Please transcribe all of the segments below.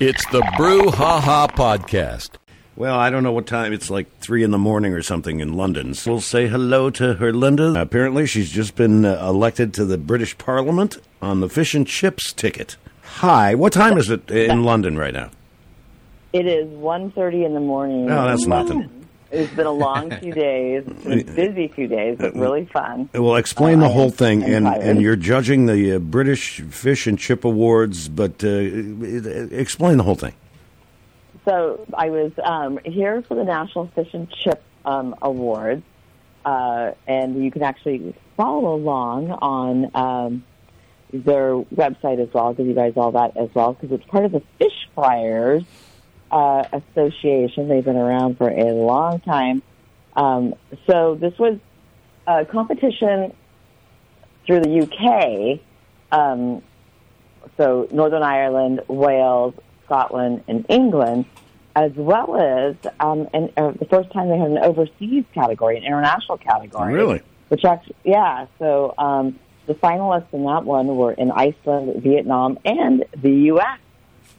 It's the Brew Ha Ha Podcast. Well, I don't know what time. It's like three in the morning or something in London. So we'll say hello to Herlinda. Apparently, she's just been uh, elected to the British Parliament on the fish and chips ticket. Hi. What time is it in London right now? It is 1.30 in the morning. Oh, that's nothing. It's been a long few days. It's been a busy few days, but really fun. Well, explain the Uh, whole thing, and and you're judging the uh, British Fish and Chip Awards, but uh, explain the whole thing. So I was um, here for the National Fish and Chip um, Awards, uh, and you can actually follow along on um, their website as well. I'll give you guys all that as well because it's part of the Fish Fryers uh, Association. They've been around for a long time. Um, so this was a competition through the UK. Um, so Northern Ireland, Wales, Scotland, and England, as well as um, and uh, the first time they had an overseas category, an international category. Really? Which actually, yeah. So um, the finalists in that one were in Iceland, Vietnam, and the U.S.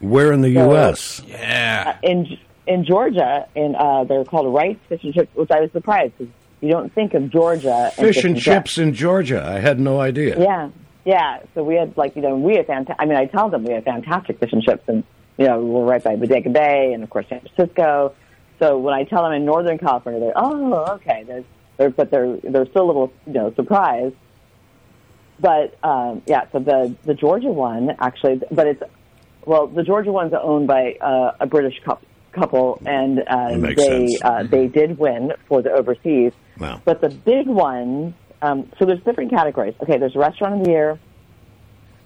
Where in the So- U.S.? Yeah. in in Georgia, in uh, they're called Rice Fish and Chips, which I was surprised because you don't think of Georgia and Fish and chips in Georgia. I had no idea. Yeah, yeah. So we had like you know we had fantastic. I mean, I tell them we had fantastic fish and chips, and you know we're right by Bodega Bay, and of course San Francisco. So when I tell them in Northern California, they're oh okay, they're, they're but they're they're still a little you know surprised. But um, yeah, so the the Georgia one actually, but it's well the Georgia one's are owned by uh, a British couple, couple and uh, they uh, they did win for the overseas. Wow. But the big ones, um, so there's different categories. Okay, there's restaurant of the year,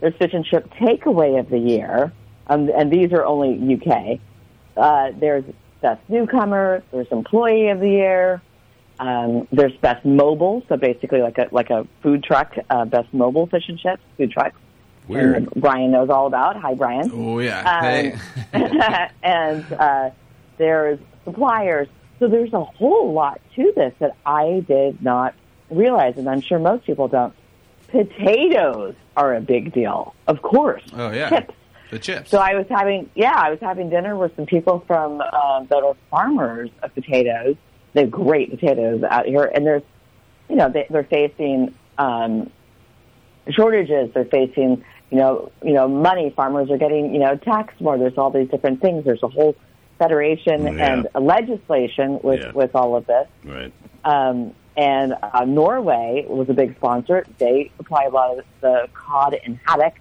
there's fish and chip takeaway of the year, um, and these are only UK. Uh, there's best newcomer, there's employee of the year, um, there's best mobile, so basically like a like a food truck, uh, best mobile fish and chips food truck. Weird. Brian knows all about. Hi, Brian Oh yeah. Um, hey. and uh, there's suppliers. So there's a whole lot to this that I did not realize, and I'm sure most people don't. Potatoes are a big deal, of course. Oh yeah. Chips. The chips. So I was having, yeah, I was having dinner with some people from um, that are farmers of potatoes. They have great potatoes out here, and there's, you know, they, they're facing um, shortages. They're facing, you know, you know, money. Farmers are getting, you know, taxed more. There's all these different things. There's a whole federation Yeah. and legislation with Yeah. with all of this. Right. Um, and uh, Norway was a big sponsor. They supply a lot of the cod and haddock,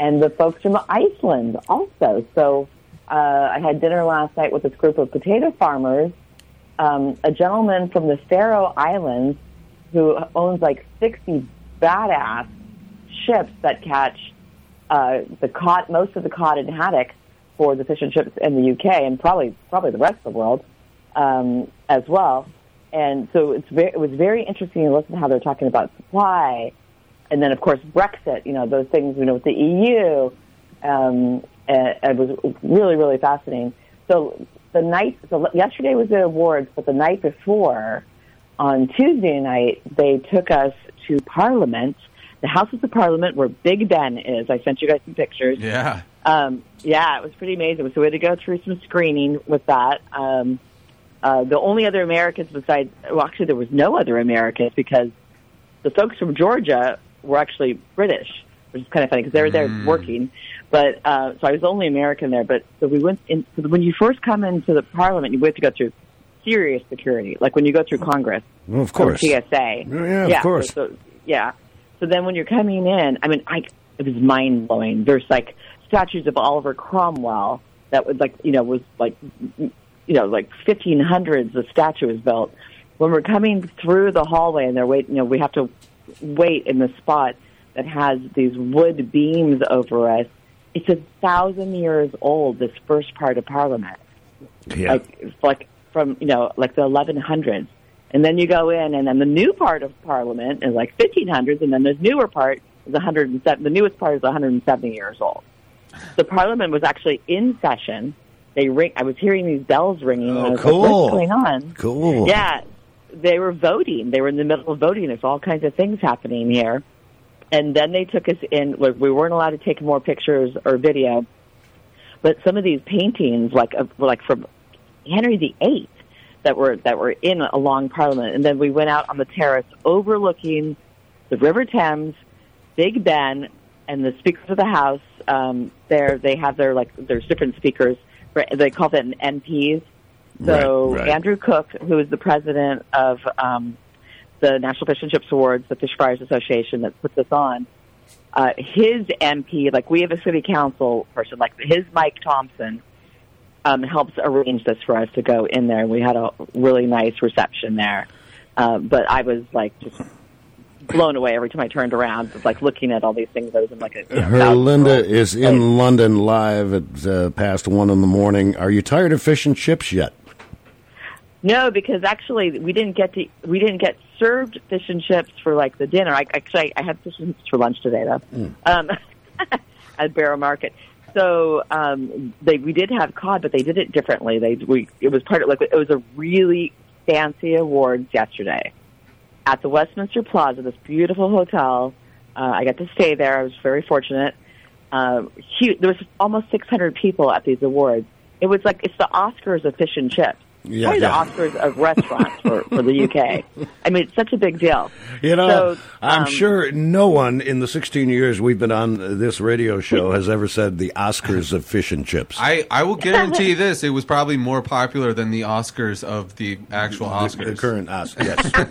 and the folks from Iceland also. So uh, I had dinner last night with this group of potato farmers. Um, a gentleman from the Faroe Islands who owns like 60 badass ships that catch uh, the cod, most of the cod and haddock for the fish and chips in the UK and probably probably the rest of the world um, as well. And so it's very, it was very interesting to listen to how they're talking about supply, and then of course Brexit. You know those things. You know with the EU, um, and it was really really fascinating. So the night, so yesterday was the awards, but the night before, on Tuesday night, they took us to Parliament, the Houses of Parliament, where Big Ben is. I sent you guys some pictures. yeah. Um, yeah, it was pretty amazing. So we had to go through some screening with that. Um, uh, the only other Americans besides, well, actually, there was no other Americans because the folks from Georgia were actually British, which is kind of funny because they were there working. But uh, so I was the only American there. But so we went in. So when you first come into the Parliament, you have to go through serious security, like when you go through Congress. Well, of course. TSA. Yeah, of course. So, so- yeah. So then when you're coming in, I mean, I it was mind blowing. There's like statues of Oliver Cromwell that would like you know was like you know like 1500s. The statue was built. When we're coming through the hallway and they're waiting, you know, we have to wait in the spot that has these wood beams over us. It's a thousand years old. This first part of Parliament Yeah. like it's like from you know like the 1100s, and then you go in, and then the new part of Parliament is like 1500s, and then the newer part is 107. The newest part is 170 years old. The Parliament was actually in session. They ring. I was hearing these bells ringing. and oh, I Oh, was cool. Like, What's going on? Cool. Yeah, they were voting. They were in the middle of voting. There's all kinds of things happening here. And then they took us in. We weren't allowed to take more pictures or video. But some of these paintings, like like from Henry VIII, that were that were in along Parliament, and then we went out on the terrace overlooking the River Thames, Big Ben, and the speakers of the House. Um, there, they have their like there's different speakers. They call them MPs. So Right, right. Andrew Crook, who is the president of um, the National Fish and Chips Awards, the Fish Fryers Association that puts this on, uh, his MP, like we have a city council person, like his Mike Thompson, um, helps arrange this for us to go in there. We had a really nice reception there. Uh, but I was like just blown away every time I turned around, just, like looking at all these things. I was in like a you know, Her Linda is in London live at uh, past one in the morning. Are you tired of fish and chips yet? No, because actually we didn't get to we didn't get served fish and chips for like the dinner. I actually I had fish and chips for lunch today though, um, at Borough Market. So um, they we did have cod, but they did it differently. They we it was part of like it was a really fancy awards yesterday at the Westminster Plaza, this beautiful hotel. Uh, I got to stay there. I was very fortunate. Uh, huge, there was almost 600 people at these awards. It was like it's the Oscars of fish and chips. Yeah, Probably yeah. the Oscars of restaurants for, for the UK. I mean, it's such a big deal. You know, So, I'm um, sure no one in the 16 years we've been on this radio show has ever said the Oscars of fish and chips. I, I will guarantee this: it was probably more popular than the Oscars of the actual Oscars. The current Oscars. Yes,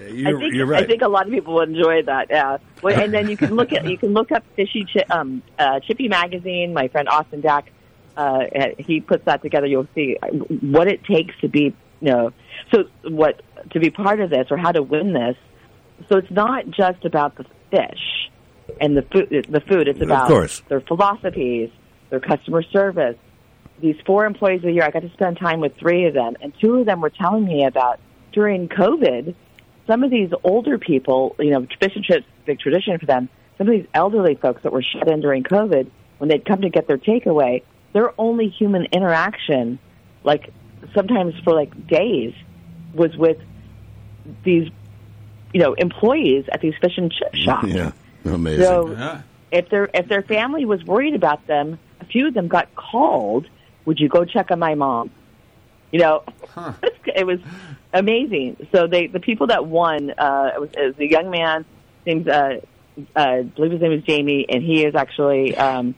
yeah. You're, I think you're right. I think a lot of people would enjoy that. Yeah, well, and then you can look at you can look up Fishy Chi- um, uh, Chippy magazine. My friend Austin Dack, uh, he puts that together. You'll see what it takes to be you know. So what to be part of this or how to win this. So it's not just about the fish and the food. The food. It's Of about course. their philosophies, their customer service. These four employees a year, I got to spend time with three of them, and two of them were telling me about during COVID some of these older people, you know, fish and chips, big tradition for them. Some of these elderly folks that were shut in during COVID, when they'd come to get their takeaway, their only human interaction, like sometimes for like days, was with these, you know, employees at these fish and chip shops. yeah, amazing. So Yeah. if their if their family was worried about them, a few of them got called. Would you go check on my mom? You know, Huh. it was amazing. So they the people that won uh, it was, it was a young man named uh, uh, I believe his name is Jamie, and he is actually um,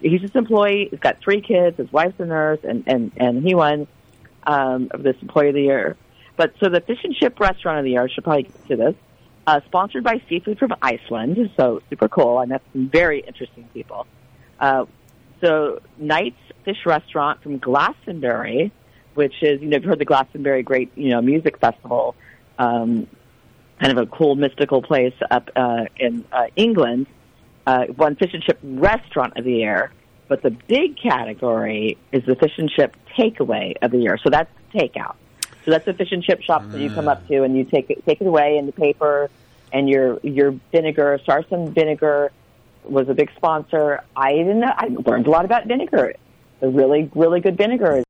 he's just an employee. He's got three kids. His wife's a nurse, and and and he won um, this employee of the year. But so the fish and chip restaurant of the year I should probably get to this. Uh, sponsored by Seafood from Iceland, so super cool. I met some very interesting people. Uh, so Knight's Fish Restaurant from Glastonbury, which is you know you've heard the Glastonbury Great you know music festival, um, kind of a cool mystical place up uh, in uh, England. Uh, won Fish and Chip Restaurant of the Year, but the big category is the Fish and Chip Takeaway of the Year. So that's takeout. So that's the fish and chip shop that you come up to and you take it take it away in the paper and your your vinegar, Sarson's vinegar was a big sponsor. I didn't know I learned a lot about vinegar. A really, really good vinegar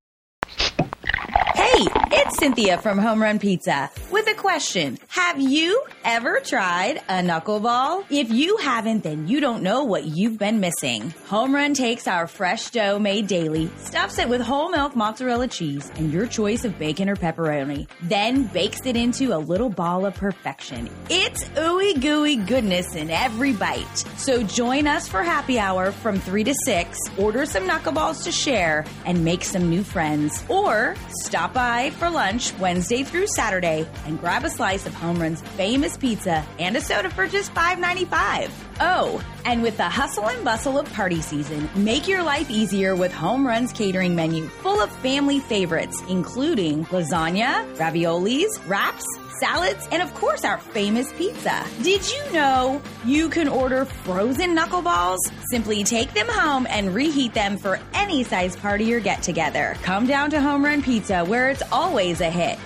it's Cynthia from Home Run Pizza with a question. Have you ever tried a knuckleball? If you haven't, then you don't know what you've been missing. Home Run takes our fresh dough made daily, stuffs it with whole milk mozzarella cheese and your choice of bacon or pepperoni, then bakes it into a little ball of perfection. It's ooey gooey goodness in every bite. So join us for happy hour from 3 to 6, order some knuckleballs to share, and make some new friends. Or stop by for lunch Wednesday through Saturday and grab a slice of Home Run's famous pizza and a soda for just $5.95. Oh, and with the hustle and bustle of party season, make your life easier with Home Run's catering menu full of family favorites, including lasagna, raviolis, wraps, salads, and of course our famous pizza. Did you know you can order frozen knuckleballs? Simply take them home and reheat them for any size party or get together. Come down to Home Run Pizza where it's always a hit.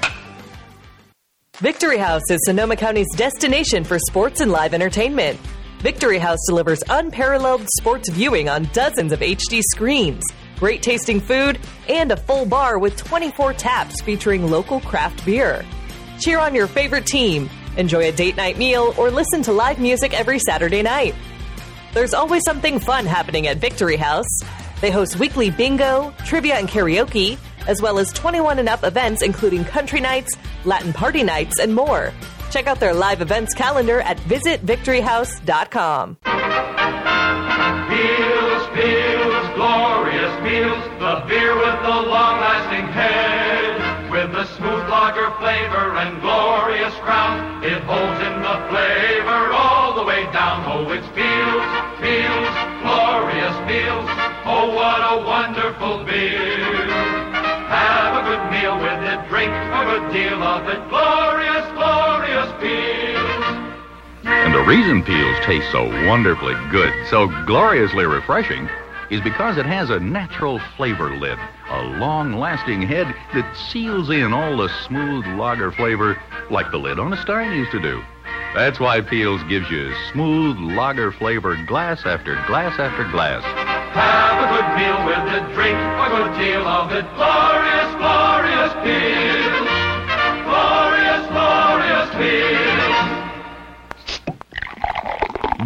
Victory House is Sonoma County's destination for sports and live entertainment. Victory House delivers unparalleled sports viewing on dozens of HD screens, great tasting food, and a full bar with 24 taps featuring local craft beer. Cheer on your favorite team, enjoy a date night meal, or listen to live music every Saturday night. There's always something fun happening at Victory House. They host weekly bingo, trivia, and karaoke, as well as 21 and up events including country nights, Latin party nights, and more. Check out their live events calendar at visitvictoryhouse.com. Piels, Piels, glorious Piels, the beer with the long-lasting head. With the smooth lager flavor and glorious crown, it holds in the flavor all the way down. Oh, it's Piels, Piels, glorious Piels. Oh, what a wonderful beer. Have a good meal with it, drink a good deal of it. Reason Piels taste so wonderfully good, so gloriously refreshing, is because it has a natural flavor lid, a long-lasting head that seals in all the smooth lager flavor like the lid on a stein used to do. That's why Piels gives you smooth lager flavored glass after glass after glass. Have a good meal with it, drink a good deal of it.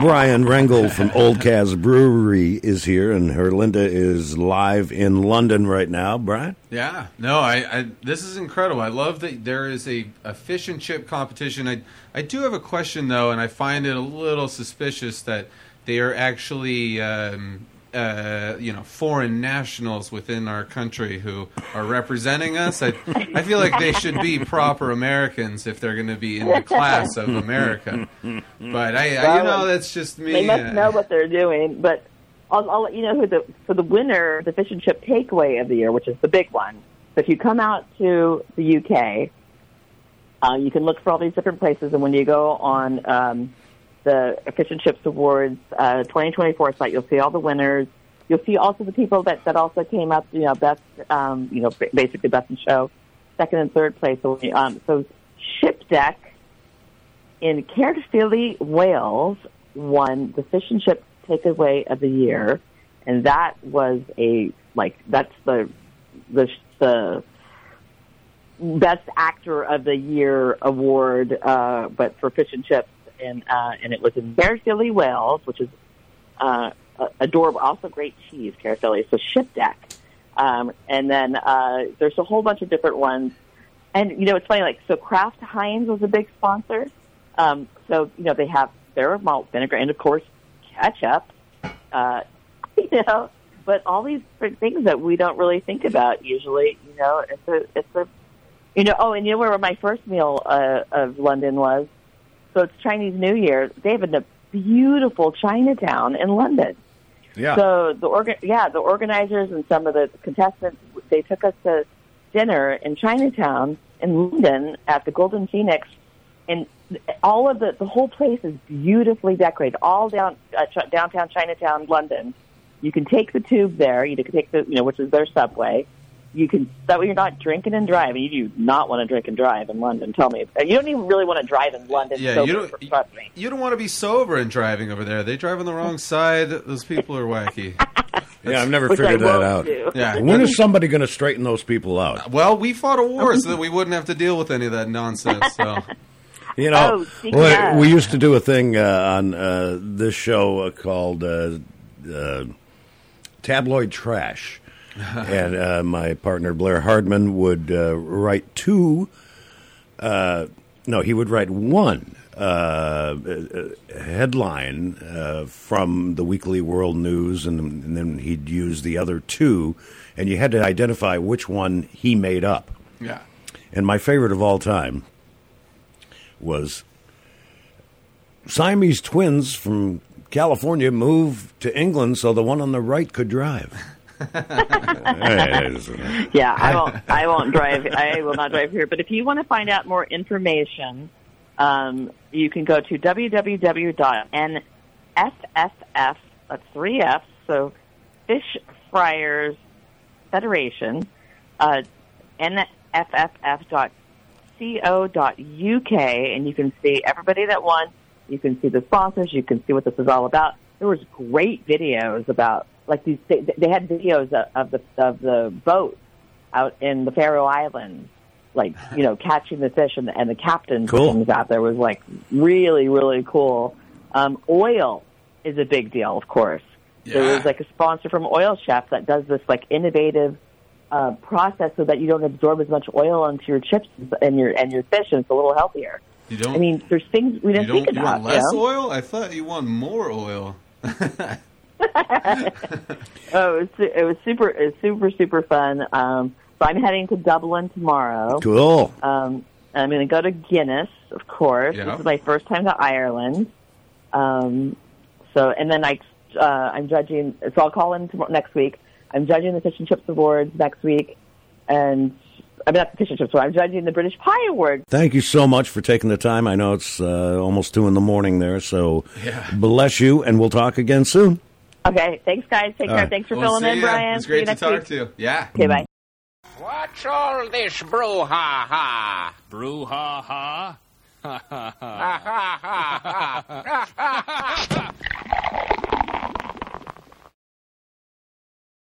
Brian Rengel from Old Caz Brewery is here, and Herlinda is live in London right now. Brian? Yeah, no, I, I this is incredible. I love that there is a, a fish and chip competition. I I do have a question though, and I find it a little suspicious that they are actually um, uh, you know foreign nationals within our country who are representing us. I I feel like they should be proper Americans if they're going to be in the class of America. But I, I you know that's just me. They must know what they're doing, but I'll, I'll let you know who the for the winner, the fish and chip takeaway of the year, which is the big one. So if you come out to the UK, uh, you can look for all these different places, and when you go on um, the Fish and Chips Awards uh, 2024 site, you'll see all the winners. You'll see also the people that that also came up, you know, best, um, you know, basically best in show, second and third place. So, um, so Ship Deck in Caerphilly, Wales, won the fish and chip takeaway of the year, and that was a like that's the the the best actor of the year award, uh, but for fish and chips, and uh, and it was in Caerphilly, Wales, which is uh, adorable, also great cheese, Caerphilly. So Ship Deck, um, and then uh, there's a whole bunch of different ones. And you know, it's funny. Like, so Kraft Heinz was a big sponsor. Um, so you know, they have their malt vinegar and of course ketchup. Uh, you know, but all these different things that we don't really think about usually. You know, it's a it's a you know. Oh, and you know where my first meal uh, of London was. So it's Chinese New Year. They have a beautiful Chinatown in London. Yeah. So the organ, yeah, the organizers and some of the contestants, they took us to dinner in Chinatown in London at the Golden Phoenix, and all of the the whole place is beautifully decorated, all down uh, ch- downtown Chinatown, London. You can take the tube there. You can take the you know which is their subway. You can that way you're not drinking and driving. You do not want to drink and drive in London. Tell me, you don't even really want to drive in London. Yeah, sober, you don't. Trust me. You don't want to be sober and driving over there. They drive on the wrong side. Those people are wacky. Yeah, I've never Which I figured that out. do. Yeah. When is somebody going to straighten those people out? Well, we fought a war so that we wouldn't have to deal with any of that nonsense. So You know, Oh, speaking well, we used to do a thing uh, on uh, this show uh, called uh, uh, Tabloid Trash. and uh, my partner Blair Hardman would uh, write two. Uh, no, he would write one uh, uh, headline uh, from the Weekly World News, and, and then he'd use the other two, and you had to identify which one he made up. yeah. And my favorite of all time was Siamese twins from California moved to England so the one on the right could drive. Yeah, I won't. I won't drive. I will not drive here. But if you want to find out more information, um, you can go to www.nfff. That's three F's. So Fish Fryers Federation. Uh, nfff.co.uk, and you can see everybody that won. You can see the sponsors. You can see what this is all about. There was great videos about like these. They, they had videos of, of the of the boat out in the Faroe Islands, like you know catching the fish, and, and the captain Cool. things out there was like really really cool. Um, oil is a big deal, of course. There was like a sponsor from Oil Chef that does this like innovative uh, process so that you don't absorb as much oil into your chips and your and your fish, and it's a little healthier. You don't. I mean, there's things we didn't don't. think You about. want less you know? oil? I thought you want more oil. Oh, it was, it was super, it was super, super fun. Um, so I'm heading to Dublin tomorrow. Cool. Um, I'm going to go to Guinness, of course. Yeah. This is my first time to Ireland. Um, so, and then I, uh, I'm judging. So I'll call in tomorrow, next week. I'm judging the Fish and Chips Awards next week, and I mean not the Fish and Chips Awards. I'm judging the British Pie Awards. Thank you so much for taking the time. I know it's uh, almost two in the morning there, so Yeah. bless you, and we'll talk again soon. Okay, thanks guys. Take All care. right. Thanks for We'll filling in, ya. Brian. It's See you great to talk week. to you. Yeah. Okay, bye. What's all this brouhaha? Brouhaha. Ha ha ha ha ha ha ha ha ha ha.